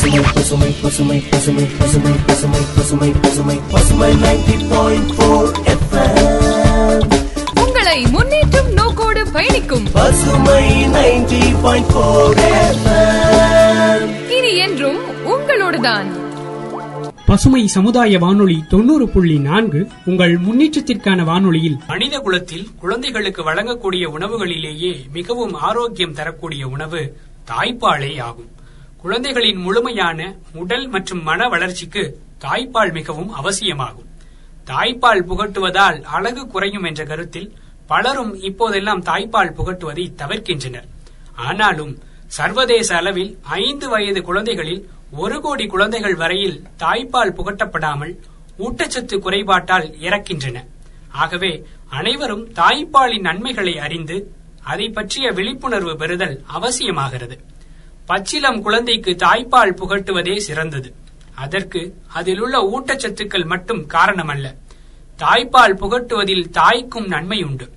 பசுமை பசுமை பசுமை பசுமை பசுமை பசுமை பசுமை பசுமை பசுமை நைன்டி பாயிண்ட் போர் உங்களை முன்னேற்றும் நோக்கோடு பயணிக்கும் பசுமை நைன்டி பாயிண்ட் போர் இனி என்றும் உங்களோடுதான். பசுமை சமுதாய வானொலி தொண்ணூறு புள்ளி நான்கு உங்கள் முன்னேற்றத்திற்கான வானொலியில். மனித குலத்தில் குழந்தைகளுக்கு வழங்கக்கூடிய உணவுகளிலேயே மிகவும் ஆரோக்கியம் தரக்கூடிய உணவு தாய்ப்பாலே ஆகும். குழந்தைகளின் முழுமையான உடல் மற்றும் மன வளர்ச்சிக்கு தாய்ப்பால் மிகவும் அவசியமாகும். தாய்ப்பால் புகட்டுவதால் அழகு குறையும் என்ற கருத்தில் பலரும் இப்போதெல்லாம் தாய்ப்பால் புகட்டுவதை தவிர்க்கின்றனர். ஆனாலும் சர்வதேச அளவில் ஐந்து வயது குழந்தைகளில் ஒரு கோடி குழந்தைகள் வரையில் தாய்ப்பால் புகட்டப்படாமல் ஊட்டச்சத்து குறைபாட்டால் இறக்கின்றன. ஆகவே அனைவரும் தாய்ப்பாலின் நன்மைகளை அறிந்து அதை பற்றிய விழிப்புணர்வு பெறுதல் அவசியமாகிறது. பச்சிலம் குழந்தைக்கு தாய்ப்பால் புகட்டுவதே சிறந்தது. அதற்கு அதில் உள்ள ஊட்டச்சத்துக்கள் மட்டும் காரணமல்ல. தாய்ப்பால் புகட்டுவதில் தாய்க்கும் நன்மை உண்டு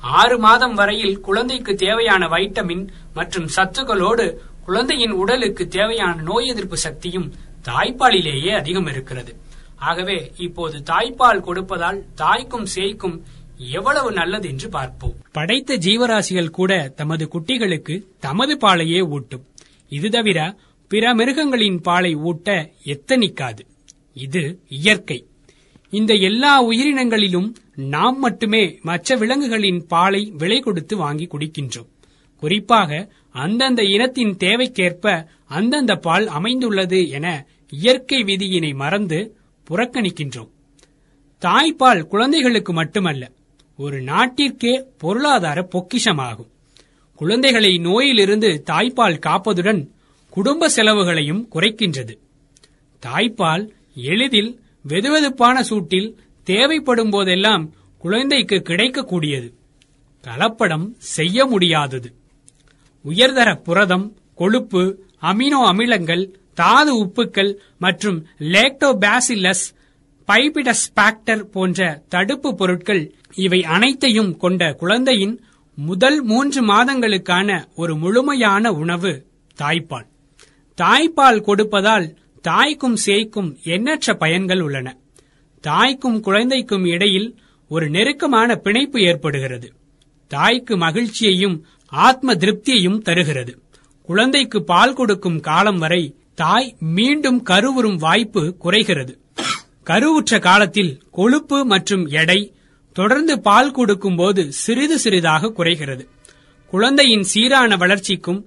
ஆறு மாதம் வரையில் குழந்தைக்கு தேவையான வைட்டமின் மற்றும் சத்துக்களோடு குழந்தையின் உடலுக்கு தேவையான நோய் எதிர்ப்பு சக்தியும் தாய்ப்பாலிலேயே அதிகம் இருக்கிறது ஆகவே இப்போது தாய்ப்பால் கொடுப்பதால் தாய்க்கும் சேய்க்கும் எவ்வளவு நல்லது என்று பார்ப்போம். படைத்த ஜீவராசிகள் கூட தமது குட்டிகளுக்கு தமது பாலையே ஊட்டும். இது தவிர பிற மிருகங்களின் பாலை ஊட்ட எத்தனிக்காது. இது இயற்கை. இந்த எல்லா உயிரினங்களிலும் நாம் மட்டுமே மற்ற விலங்குகளின் பாலை விலை கொடுத்து வாங்கி குடிக்கின்றோம். குறிப்பாக அந்தந்த இனத்தின் தேவைக்கேற்ப அந்தந்த பால் அமைந்துள்ளது என இயற்கை விதியினை மறந்து புறக்கணிக்கின்றோம். தாய்ப்பால் குழந்தைகளுக்கு மட்டுமல்ல ஒரு நாட்டிற்கே பொருளாதார பொக்கிஷமாகும். குழந்தைகளை நோயிலிருந்து தாய்ப்பால் காப்பதுடன் குடும்ப செலவுகளையும் குறைக்கின்றது. தாய்ப்பால் எளிதில் வெதுவெதுப்பான சூட்டில் தேவைப்படும் போதெல்லாம் குழந்தைக்கு கிடைக்கக்கூடியது. கலப்படம் செய்ய முடியாதது. உயர்தர புரதம் கொழுப்பு அமினோ அமிலங்கள் தாது உப்புக்கள் மற்றும் லேக்டோபாசிலஸ் பைபிடஸ்பாக்டர் போன்ற தடுப்பு பொருட்கள் இவை அனைத்தையும் கொண்ட குழந்தையின் முதல் மூன்று மாதங்களுக்கான ஒரு முழுமையான உணவு தாய்ப்பால். தாய்ப்பால் கொடுப்பதால் தாய்க்கும் சேய்க்கும் எண்ணற்ற பயன்கள் உள்ளன. தாய்க்கும் குழந்தைக்கும் இடையில் ஒரு நெருக்கமான பிணைப்பு ஏற்படுகிறது. தாய்க்கு மகிழ்ச்சியையும் ஆத்ம திருப்தியையும் தருகிறது. குழந்தைக்கு பால் கொடுக்கும் காலம் வரை தாய் மீண்டும் கருவுறும் வாய்ப்பு குறைகிறது. கருவுற்ற காலத்தில் கொழுப்பு மற்றும் எடை தொடர்ந்து பால் கொடுக்கும் போது சிறிது சிறிதாக குறைகிறது. குழந்தையின் சீரான வளர்ச்சிக்கும்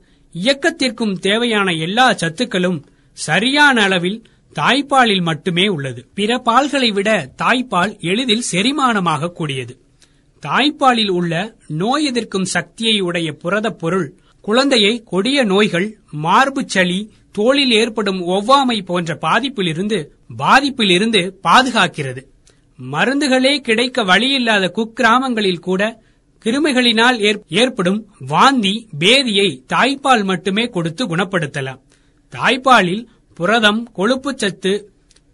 இயக்கத்திற்கும் தேவையான எல்லா சத்துக்களும் சரியான அளவில் தாய்ப்பாலில் மட்டுமே உள்ளது. பிற பால்களை விட தாய்ப்பால் எளிதில் செரிமானமாக கூடியது. தாய்ப்பாலில் உள்ள நோய் எதிர்க்கும் சக்தியை உடைய புரதப் பொருள் குழந்தையை கொடிய நோய்கள் மார்பு சளி தோளில் ஏற்படும் ஒவ்வாமை போன்ற பாதிப்பிலிருந்து பாதிப்பிலிருந்து பாதுகாக்கிறது. மருந்துகளே கிடைக்க வழியில்லாத குக்கிராமங்களில் கூட கிருமிகளினால் ஏற்படும் வாந்தி பேதியை தாய்ப்பால் மட்டுமே கொடுத்து குணப்படுத்தலாம். தாய்ப்பாலில் புரதம் கொழுப்புச்சத்து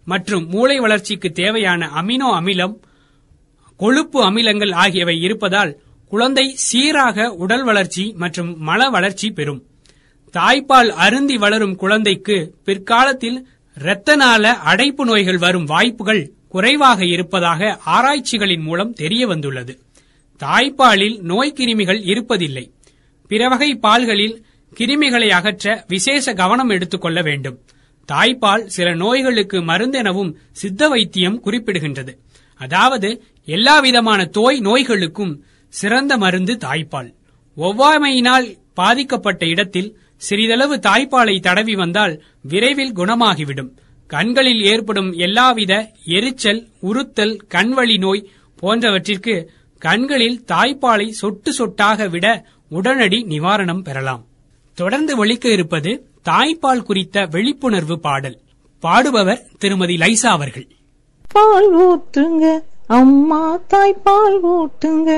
மற்றும் மூளை வளர்ச்சிக்கு தேவையான அமினோ அமிலம் கொழுப்பு அமிலங்கள் ஆகியவை இருப்பதால் குழந்தை சீராக உடல் வளர்ச்சி மற்றும் மன வளர்ச்சி பெறும். தாய்ப்பால் அருந்தி வளரும் குழந்தைக்கு பிற்காலத்தில் இரத்த நாள அடைப்பு நோய்கள் வரும் வாய்ப்புகள் குறைவாக இருப்பதாக ஆராய்ச்சிகளின் மூலம் தெரிய வந்துள்ளது தாய்ப்பாலில் நோய் கிருமிகள் இருப்பதில்லை. பிற வகை பால்களில் கிருமிகளை அகற்ற விசேஷ கவனம் எடுத்துக்கொள்ள வேண்டும். தாய்ப்பால் சில நோய்களுக்கு மருந்தெனவும் சித்த வைத்தியம் குறிப்பிடுகின்றது. அதாவது எல்லாவிதமான தோய் நோய்களுக்கும் சிறந்த மருந்து தாய்ப்பால். ஒவ்வாமையினால் பாதிக்கப்பட்ட இடத்தில் சிறிதளவு தாய்ப்பாலை தடவி வந்தால் விரைவில் குணமாகிவிடும். கண்களில் ஏற்படும் எல்லாவித எரிச்சல் உறுத்தல் கண்வழி நோய் போன்றவற்றிற்கு கண்களில் தாய்ப்பாலை சொட்டு சொட்டாக விட உடனடி நிவாரணம் பெறலாம். தொடர்ந்து ஒழிக்க இருப்பது தாய்ப்பால் குறித்த விழிப்புணர்வு பாடல். பாடுபவர் திருமதி லைசா அவர்கள். பால் ஊட்டுங்க அம்மா தாய்ப்பால் ஊட்டுங்க.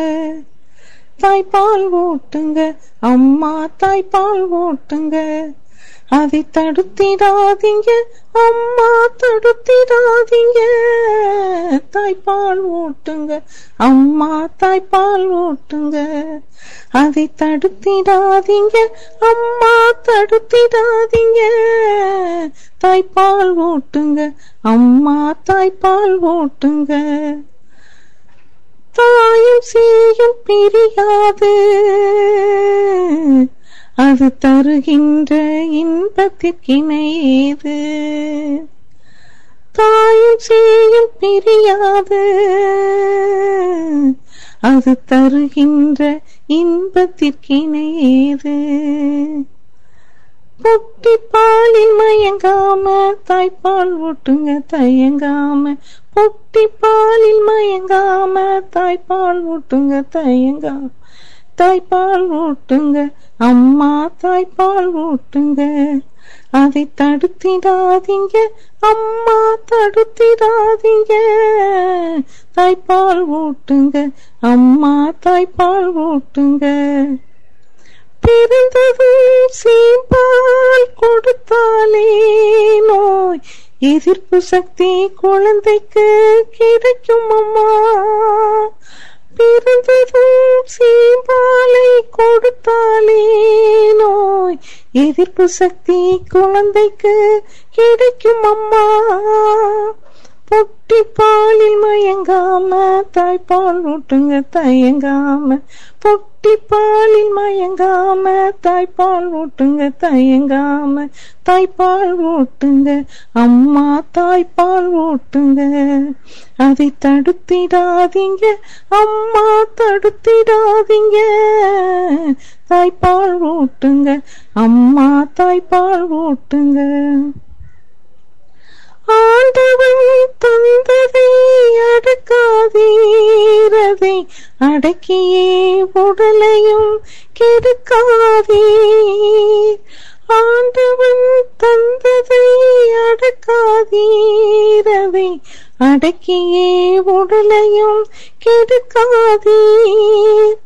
தாய்ப்பால் ஊட்டுங்க அம்மா தாய்ப்பால் ஊட்டுங்க. அதை தடுத்திடாதீங்க. அம்மா தடுத்திடாதீங்க. தாய்ப்பால் ஓட்டுங்க அம்மா தாய்ப்பால் ஓட்டுங்க அதை தடுத்திடாதீங்க. அம்மா தடுத்திடாதீங்க. தாய்ப்பால் ஓட்டுங்க அம்மா தாய்ப்பால் ஓட்டுங்க தாயும் செய்யும் பிரியாது. அது தருகின்ற இன்பத்திற்கிணையேது தாயும் செய்யும் பிரியாது. அது தருகின்ற இன்பத்திற்கிணையேது பொட்டி பாலில் மயங்காம தாய்ப்பால் ஊட்டுங்க தயங்காம. பொட்டி பாலில் மயங்காம தாய்ப்பால் ஊட்டுங்க தயங்காம. தாய்ப்பால் ஊட்டுங்க அம்மா தாய்ப்பால் ஊட்டுங்க. அதை தடுத்திடாதீங்க. அம்மா தடுத்திடாதீங்க. தாய்ப்பால் ஊட்டுங்க. அம்மா தாய்ப்பால் ஊட்டுங்க. பிறந்ததும் சீம்பால் கொடுத்தாலே நோய். எதிர்ப்பு சக்தி குழந்தைக்கு கிடைக்கும் அம்மா பிறந்ததும் சீம்பாலை கொடுத்தாலே நோய். எதிர்ப்பு சக்தி குழந்தைக்கு கிடைக்கும் அம்மா. தயங்காம தாய்ப்பால் ஊட்டுங்க தயங்காம. பொட்டி பாலில் மயங்காம தாய்ப்பால் ஊட்டுங்க தயங்காம. தாய்ப்பால் ஊட்டுங்க அம்மா தாய்ப்பால் ஊட்டுங்க. அதை தடுத்திடாதீங்க அம்மா தடுத்திடாதீங்க. தாய்ப்பால் ஊட்டுங்க அம்மா தாய்ப்பால் ஊட்டுங்க. ஆண்டவன் தந்ததை அடக்காதீரதை அடக்கியே உடலையும் கெடுக்காதீர். ஆண்டவன் தந்ததை அடக்காதீரதை அடக்கியே உடலையும் கெடுக்காதீர்.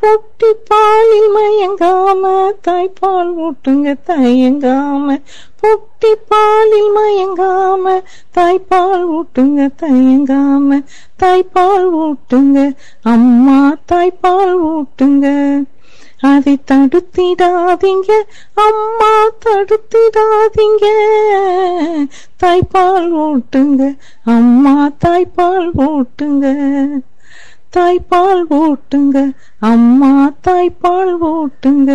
பொட்டி பாலில் மயங்காம தாய்ப்பால் ஊட்டுங்க தயங்காம. பொட்டி பாலில் மயங்காம தாய்ப்பால் ஊட்டுங்க தயங்காம. தாய்ப்பால் ஊட்டுங்க அம்மா தாய்ப்பால் ஊட்டுங்க. அதை தடுத்திடாதீங்க அம்மா தடுத்திடாதீங்க. தாய்ப்பால் ஊட்டுங்க அம்மா தாய்ப்பால் ஓட்டுங்க தாய்ப்பால் ஊட்டுங்க அம்மா தாய்ப்பால் ஊட்டுங்க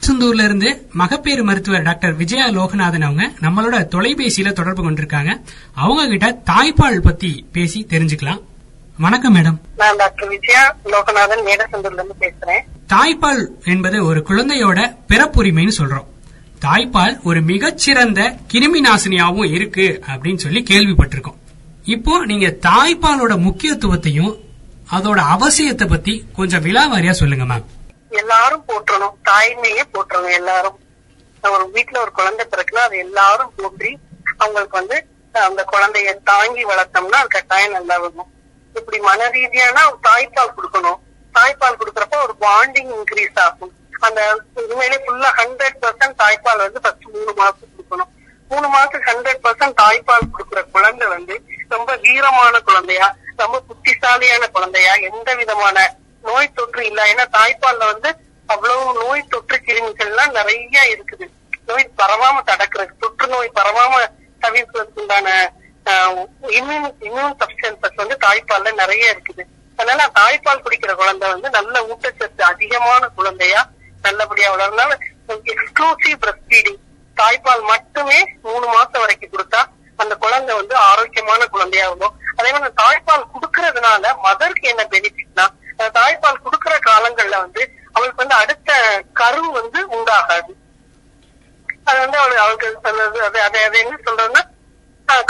திருச்செந்தூர்ல இருந்து மகப்பேறு மருத்துவர் டாக்டர் விஜயா லோகநாதன் அவங்க நம்மளோட தொலைபேசியில தொடர்பு கொண்டிருக்காங்க. அவங்க கிட்ட தாய்ப்பால் பத்தி பேசி தெரிஞ்சுக்கலாம். வணக்கம் மேடம். நான் டாக்டர் விஜயா லோகநாதன் மேடசந்தூர்ல இருந்து பேசுறேன். தாய்ப்பால் என்பது ஒரு குழந்தையோட பிறப்புரிமைன்னு சொல்றோம். தாய்ப்பால் ஒரு மிகச்சிறந்த கிருமி நாசினியாவும் இருக்கு அப்படின்னு சொல்லி கேள்விப்பட்டிருக்கோம். இப்போ நீங்க தாய்ப்பாலோட முக்கியத்துவத்தையும் அதோட அவசியத்தை பத்தி கொஞ்சம் விலாவாரியா சொல்லுங்க மேம் எல்லாரும் போற்றணும். தாய்மையே போற்றணும் எல்லாரும். ஒரு வீட்டுல ஒரு குழந்தை பிறக்குன்னா அது எல்லாரும் போற்றி அவங்களுக்கு வந்து அந்த குழந்தைய தாங்கி வளர்த்தோம்னா அது கட்டாயம் நல்லா வரும். இப்படி மன ரீதியான தாய்ப்பால் கொடுக்கணும். தாய்ப்பால் கொடுக்கறப்ப ஒரு பாண்டிங் இன்க்ரீஸ் ஆகும். அந்த உண்மையிலே ஃபுல்லா ஹண்ட்ரட் பர்சன்ட் தாய்ப்பால் வந்து ஃபர்ஸ்ட் மூணு மாசத்துக்கு கொடுக்கணும். மூணு மாசத்துக்கு ஹண்ட்ரட் பர்சன்ட் தாய்ப்பால் கொடுக்குற குழந்தை வந்து ரொம்ப வீரமான குழந்தையா ரொம்ப புத்திசாலியான குழந்தையா எந்த விதமான நோய் தொற்று இல்ல. ஏன்னா தாய்ப்பால்ல வந்து அவ்வளவு நோய் தொற்று கிருமிகள்லாம் நிறைய இருக்குது. நோய் பரவாம தடக்குறது தொற்று நோய் பரவாம தவிர்க்கிறதுக்கு உண்டான இம்யூன் இம்யூன் சப்ஸ்டன்சஸ் வந்து தாய்ப்பால்ல நிறைய இருக்குது. அதனால தாய்ப்பால் குடிக்கிற குழந்தை வந்து நல்ல ஊட்டச்சத்து அதிகமான குழந்தையா நல்லபடியா வளர்னால எக்ஸ்க்ளூசிவ் பிரஸ்ட் ஃபீடிங் தாய்ப்பால் மட்டுமே மூணு மாசம் வரைக்கும் கொடுத்தா அந்த குழந்தை வந்து ஆரோக்கியமான குழந்தையா இருக்கும். அதே மாதிரி தாய்ப்பால் கொடுக்கறதுனால மதருக்கு என்ன பெனிஃபிட்னா தாய்ப்பால் கொடுக்கற காலங்கள்ல வந்து அவளுக்கு வந்து அடுத்த கரு வந்து உண்டாகாது. அது வந்து அவளுக்கு அவளுக்கு அது அது அது என்ன சொல்றதுன்னா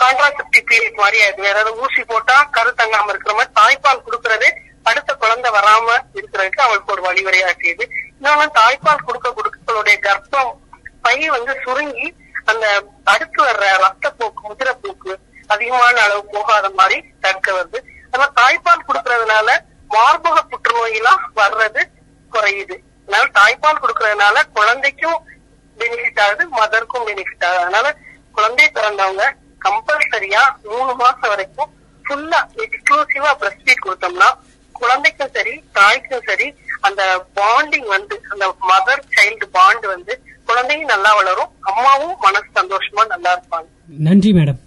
கான்ட்ராசெப்டிவ் பீரியட் மாதிரி ஆயிடுது. வேற ஏதாவது ஊசி போட்டா கரு தங்காம இருக்கிற மாதிரி தாய்ப்பால் கொடுக்கறதே அடுத்த குழந்தை வராம இருக்கிறதுக்கு அவளுக்கு ஒரு வழிவரையா செய்யுது இன்னொன்னு தாய்ப்பால் கொடுக்க கொடுக்கங்களுடைய கர்ப்பம் பை வந்து சுருங்கி அந்த அடுத்து வர்ற ரத்தப்போக்கு முதிரப்போக்கு அதிகமான அளவு போகாத மாதிரி தடுக்க வருது. ஆனா தாய்ப்பால் கொடுக்கறதுனால மார்பக புற்றுநோயெல்லாம் வர்றது குறையுது. அதனால தாய்ப்பால் கொடுக்கறதுனால குழந்தைக்கும் பெனிஃபிட் ஆகுது மதருக்கும் பெனிஃபிட் ஆகுது. அதனால குழந்தை பிறந்தவங்க கம்பல்சரியா மூணு மாசம் வரைக்கும் ஃபுல்லா எக்ஸ்க்ளூசிவா பிரஸ்ட் ஃபீட் கொடுத்தோம்னா குழந்தைக்கும் சரி தாய்க்கும் சரி அந்த பாண்டிங் வந்து அந்த மதர் சைல்டு பாண்ட் வந்து குழந்தையும் நல்லா வளரும் அம்மாவும் மனசு சந்தோஷமா நல்லா இருப்பாங்க. நன்றி மேடம்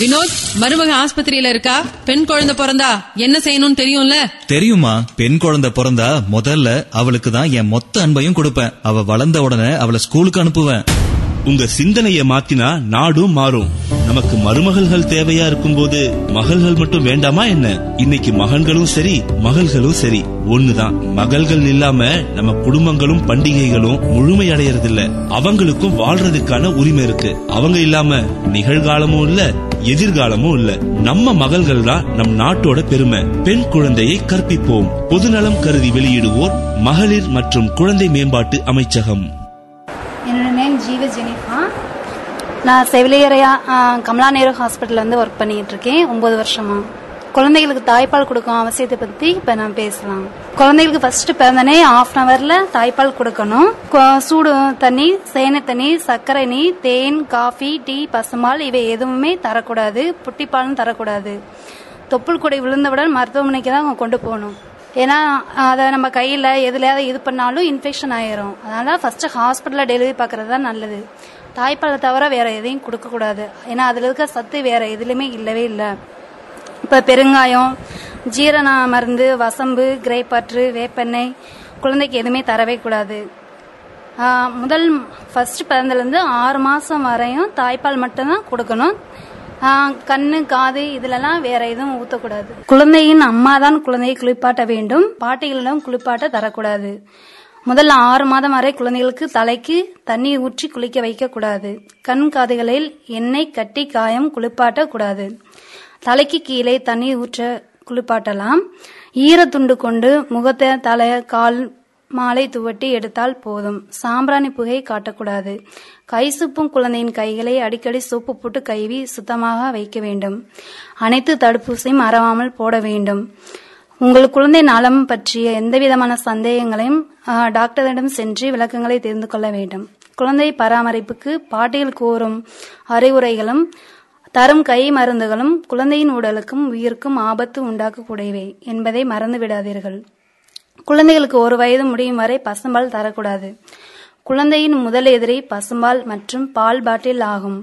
வினோத் மருமக ஆஸ்பத்திரியில இருக்கா? பெண் குழந்தை பிறந்தா என்ன செய்யணும்னு தெரியும்ல? தெரியுமா? பெண் குழந்தை பிறந்தா முதல்ல அவளுக்கு தான் என் மொத்த அன்பையும் கொடுப்பேன். அவ வளர்ந்த உடனே அவளை ஸ்கூலுக்கு அனுப்புவேன். உங்க சிந்தனைய மாத்தினா நாடும் மாறும். நமக்கு மருமகள்கள் தேவையா இருக்கும்போது மகள்கள் மட்டும் வேண்டாமா என்ன? இன்னைக்கு மகன்களும் சரி மகள்களும் சரி. ஒண்ணுதான். மகள்கள் இல்லாம நம்ம குடும்பங்களும் பண்டிகைகளும் முழுமை அடையறதில்ல. அவங்களுக்கும் வாழ்றதுக்கான உரிமை இருக்கு. அவங்க இல்லாம நிகழ்காலமும் இல்ல எதிர்காலமும் இல்ல. நம்ம மகள்கள் தான் நம் நாட்டோட பெருமை. பெண் குழந்தையை கற்பிப்போம். பொதுநலம் கருதி வெளியிடுவோர் மகளிர் மற்றும் குழந்தை மேம்பாட்டு அமைச்சகம். என்னோட நேம் ஜீவ ஜெனிஃபா நான் செவிலியரையா கமலா நேரு ஹாஸ்பிட்டல் வந்து ஒர்க் பண்ணிட்டு இருக்கேன். ஒன்பது வருஷமா. குழந்தைகளுக்கு தாய்ப்பால் கொடுக்கும் அவசியத்தை பத்தி இப்ப நான் பேசலாம். குழந்தைகளுக்கு ஃபர்ஸ்ட் பிறந்தனே ஹாஃப் அன் அவர்ல தாய்ப்பால் கொடுக்கணும். சூடு தண்ணி சேனை தண்ணி சர்க்கரை நீ தேன் காஃபி டீ பசுமால் இவை எதுவுமே தரக்கூடாது. புட்டிப்பாலும் தரக்கூடாது. தொப்புள் கொடை விழுந்தவுடன் மருத்துவமனைக்கு தான் அவங்க கொண்டு போகணும். ஏன்னா அதை நம்ம கையில் எதுலையாவது இது பண்ணாலும் இன்ஃபெக்ஷன் ஆயிரும். அதனால ஃபர்ஸ்ட் ஹாஸ்பிட்டலில் டெலிவரி பார்க்கறது தான் நல்லது. தாய்ப்பாலை தவிர வேற எதையும் கொடுக்கக்கூடாது ஏன்னா அதில் இருக்க சத்து வேற எதுலையுமே இல்லவே இல்லை. இப்போ பெருங்காயம் ஜீரண மருந்து வசம்பு கிரேப்பாற்று வேப்பெண்ணெய் குழந்தைக்கு எதுவுமே தரவே கூடாது. முதல் ஃபர்ஸ்ட் பிறந்தலேருந்து ஆறு மாதம் வரையும் தாய்ப்பால் மட்டும்தான் கொடுக்கணும். கண்ணு காது இதுலலாம் வேற எதுவும் ஊற்றக்கூடாது குழந்தையின் அம்மா தான் குழந்தையை குளிப்பாட்ட வேண்டும். பாட்டிகளிடம் குளிப்பாட்ட தரக்கூடாது. முதல்ல ஆறு மாதம் வரை குழந்தைகளுக்கு தலைக்கு தண்ணி ஊற்றி குளிக்க வைக்கக்கூடாது. கண் காதுகளில் எண்ணெய் கட்டி காயம் குளிப்பாட்ட கூடாது தலைக்கு கீழே தண்ணீர் ஊற்ற குளிப்பாட்டலாம். ஈரத்துண்டு கொண்டு முகத்தை தலை கால் மாலை துவட்டி எடுத்தால் போதும். சாம்பிராணி புகை காட்டக்கூடாது. கை சுப்பும் குழந்தையின் கைகளை அடிக்கடி சோப்பு போட்டு கைவி சுத்தமாக வைக்க வேண்டும். அனைத்து தடுப்பூசியும் அறவாமல் போட வேண்டும். உங்கள் குழந்தை நலம் பற்றிய எந்தவிதமான சந்தேகங்களையும் டாக்டரிடம் சென்று விளக்கங்களை தெரிந்து கொள்ள வேண்டும். குழந்தை பராமரிப்புக்கு பாட்டியில் கூறும் அறிவுரைகளும் தரும் கை மருந்துகளும் குழந்தையின் உடலுக்கும் உயிருக்கும் ஆபத்து உண்டாக்கக்கூடியவை என்பதை மறந்து விடாதீர்கள். குழந்தைகளுக்கு ஒரு வயது முடியும் வரை பசும்பால் தரக்கூடாது. குழந்தையின் முதல் எதிரி பசும்பால் மற்றும் பால் பாட்டில் ஆகும்.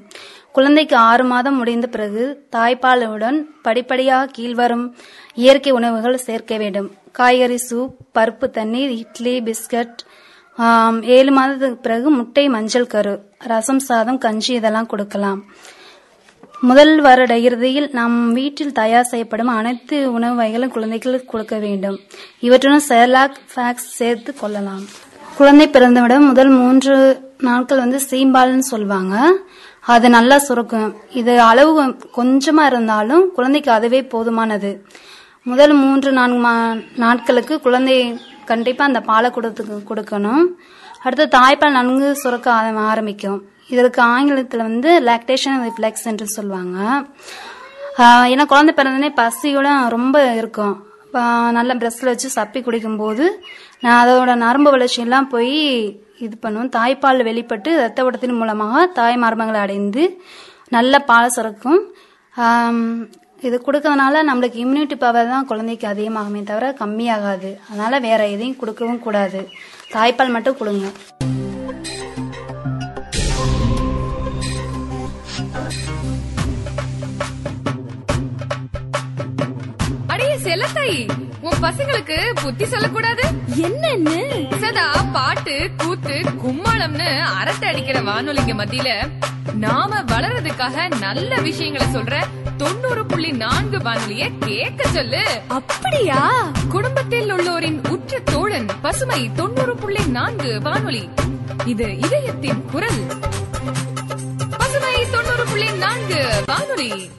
குழந்தைக்கு ஆறு மாதம் முடிந்த பிறகு தாய்ப்பாலுடன் படிப்படியாக கீழ்வரும் இயற்கை உணவுகள் சேர்க்க வேண்டும். காய்கறி சூப் பருப்பு தண்ணீர் இட்லி பிஸ்கட் ஏழு மாதத்துக்கு பிறகு முட்டை மஞ்சள் கரு ரசம் சாதம் கஞ்சி இதெல்லாம் கொடுக்கலாம். முதல் வருட இறுதியில் நம் வீட்டில் தயார் செய்யப்படும் அனைத்து உணவு வகைகளும் குழந்தைகளுக்கு கொடுக்க வேண்டும். இவற்றுடன் செர்லாக் ஃபேக்ஸ் சேர்த்து கொள்ளலாம். குழந்தை பிறந்தவுடன் முதல் மூன்று நாட்கள் வந்து சீம்பால்னு சொல்லுவாங்க அது நல்லா சுரக்கும். இது அளவு கொஞ்சமா இருந்தாலும் குழந்தைக்கு அதுவே போதுமானது. முதல் மூன்று நான்கு மா- நாட்களுக்கு குழந்தை கண்டிப்பா அந்த பாலை கொடுத்து கொடுக்கணும். அடுத்து தாய்ப்பால் நன்கு சுரக்க ஆரம்பிக்கும். இதற்கு ஆங்கிலத்தில் வந்து லாக்டேஷன் ரிஃப்ளெக்ஸ் என்று சொல்லுவாங்க. ஏன்னா குழந்தை பிறந்தனே பசியோட ரொம்ப இருக்கும். நல்ல ப்ரெஷ்ஷில் வச்சு சப்பி குடிக்கும்போது நான் அதோட நரம்பு வளர்ச்சியெல்லாம் போய் இது பண்ணும் தாய்ப்பால் வெளிப்பட்டு ரத்த ஓட்டத்தின் மூலமாக தாய் மரபங்களை அடைந்து நல்ல பால் சுரக்கும். இது கொடுக்கறதுனால நம்மளுக்கு இம்யூனிட்டி பவர் தான் குழந்தைக்கு அதிகமாகுமே தவிர கம்மியாகாது. அதனால் வேற எதையும் கொடுக்கவும் கூடாது. தாய்ப்பால் மட்டும் கொடுங்க. செல்லத்தாயி உன் பசங்களுக்கு புத்தி சொல்லக்கூடாது? என்னன்னு? சதா பாட்டு கூத்து கும்மாளம்னு அரட்டை அடிக்கிற வானொலிங்க மத்தியில நாம வளர்றதுக்காக நல்ல விஷயங்களை சொல்ற தொண்ணூறு புள்ளி நான்கு வானொலிய கேட்க சொல்லு. அப்படியா? குடும்பத்தில் உள்ளோரின் உற்ற தோழன் பசுமை தொண்ணூறு புள்ளி நான்கு வானொலி. இது இதயத்தின் குரல். பசுமை தொண்ணூறு புள்ளி நான்கு வானொலி.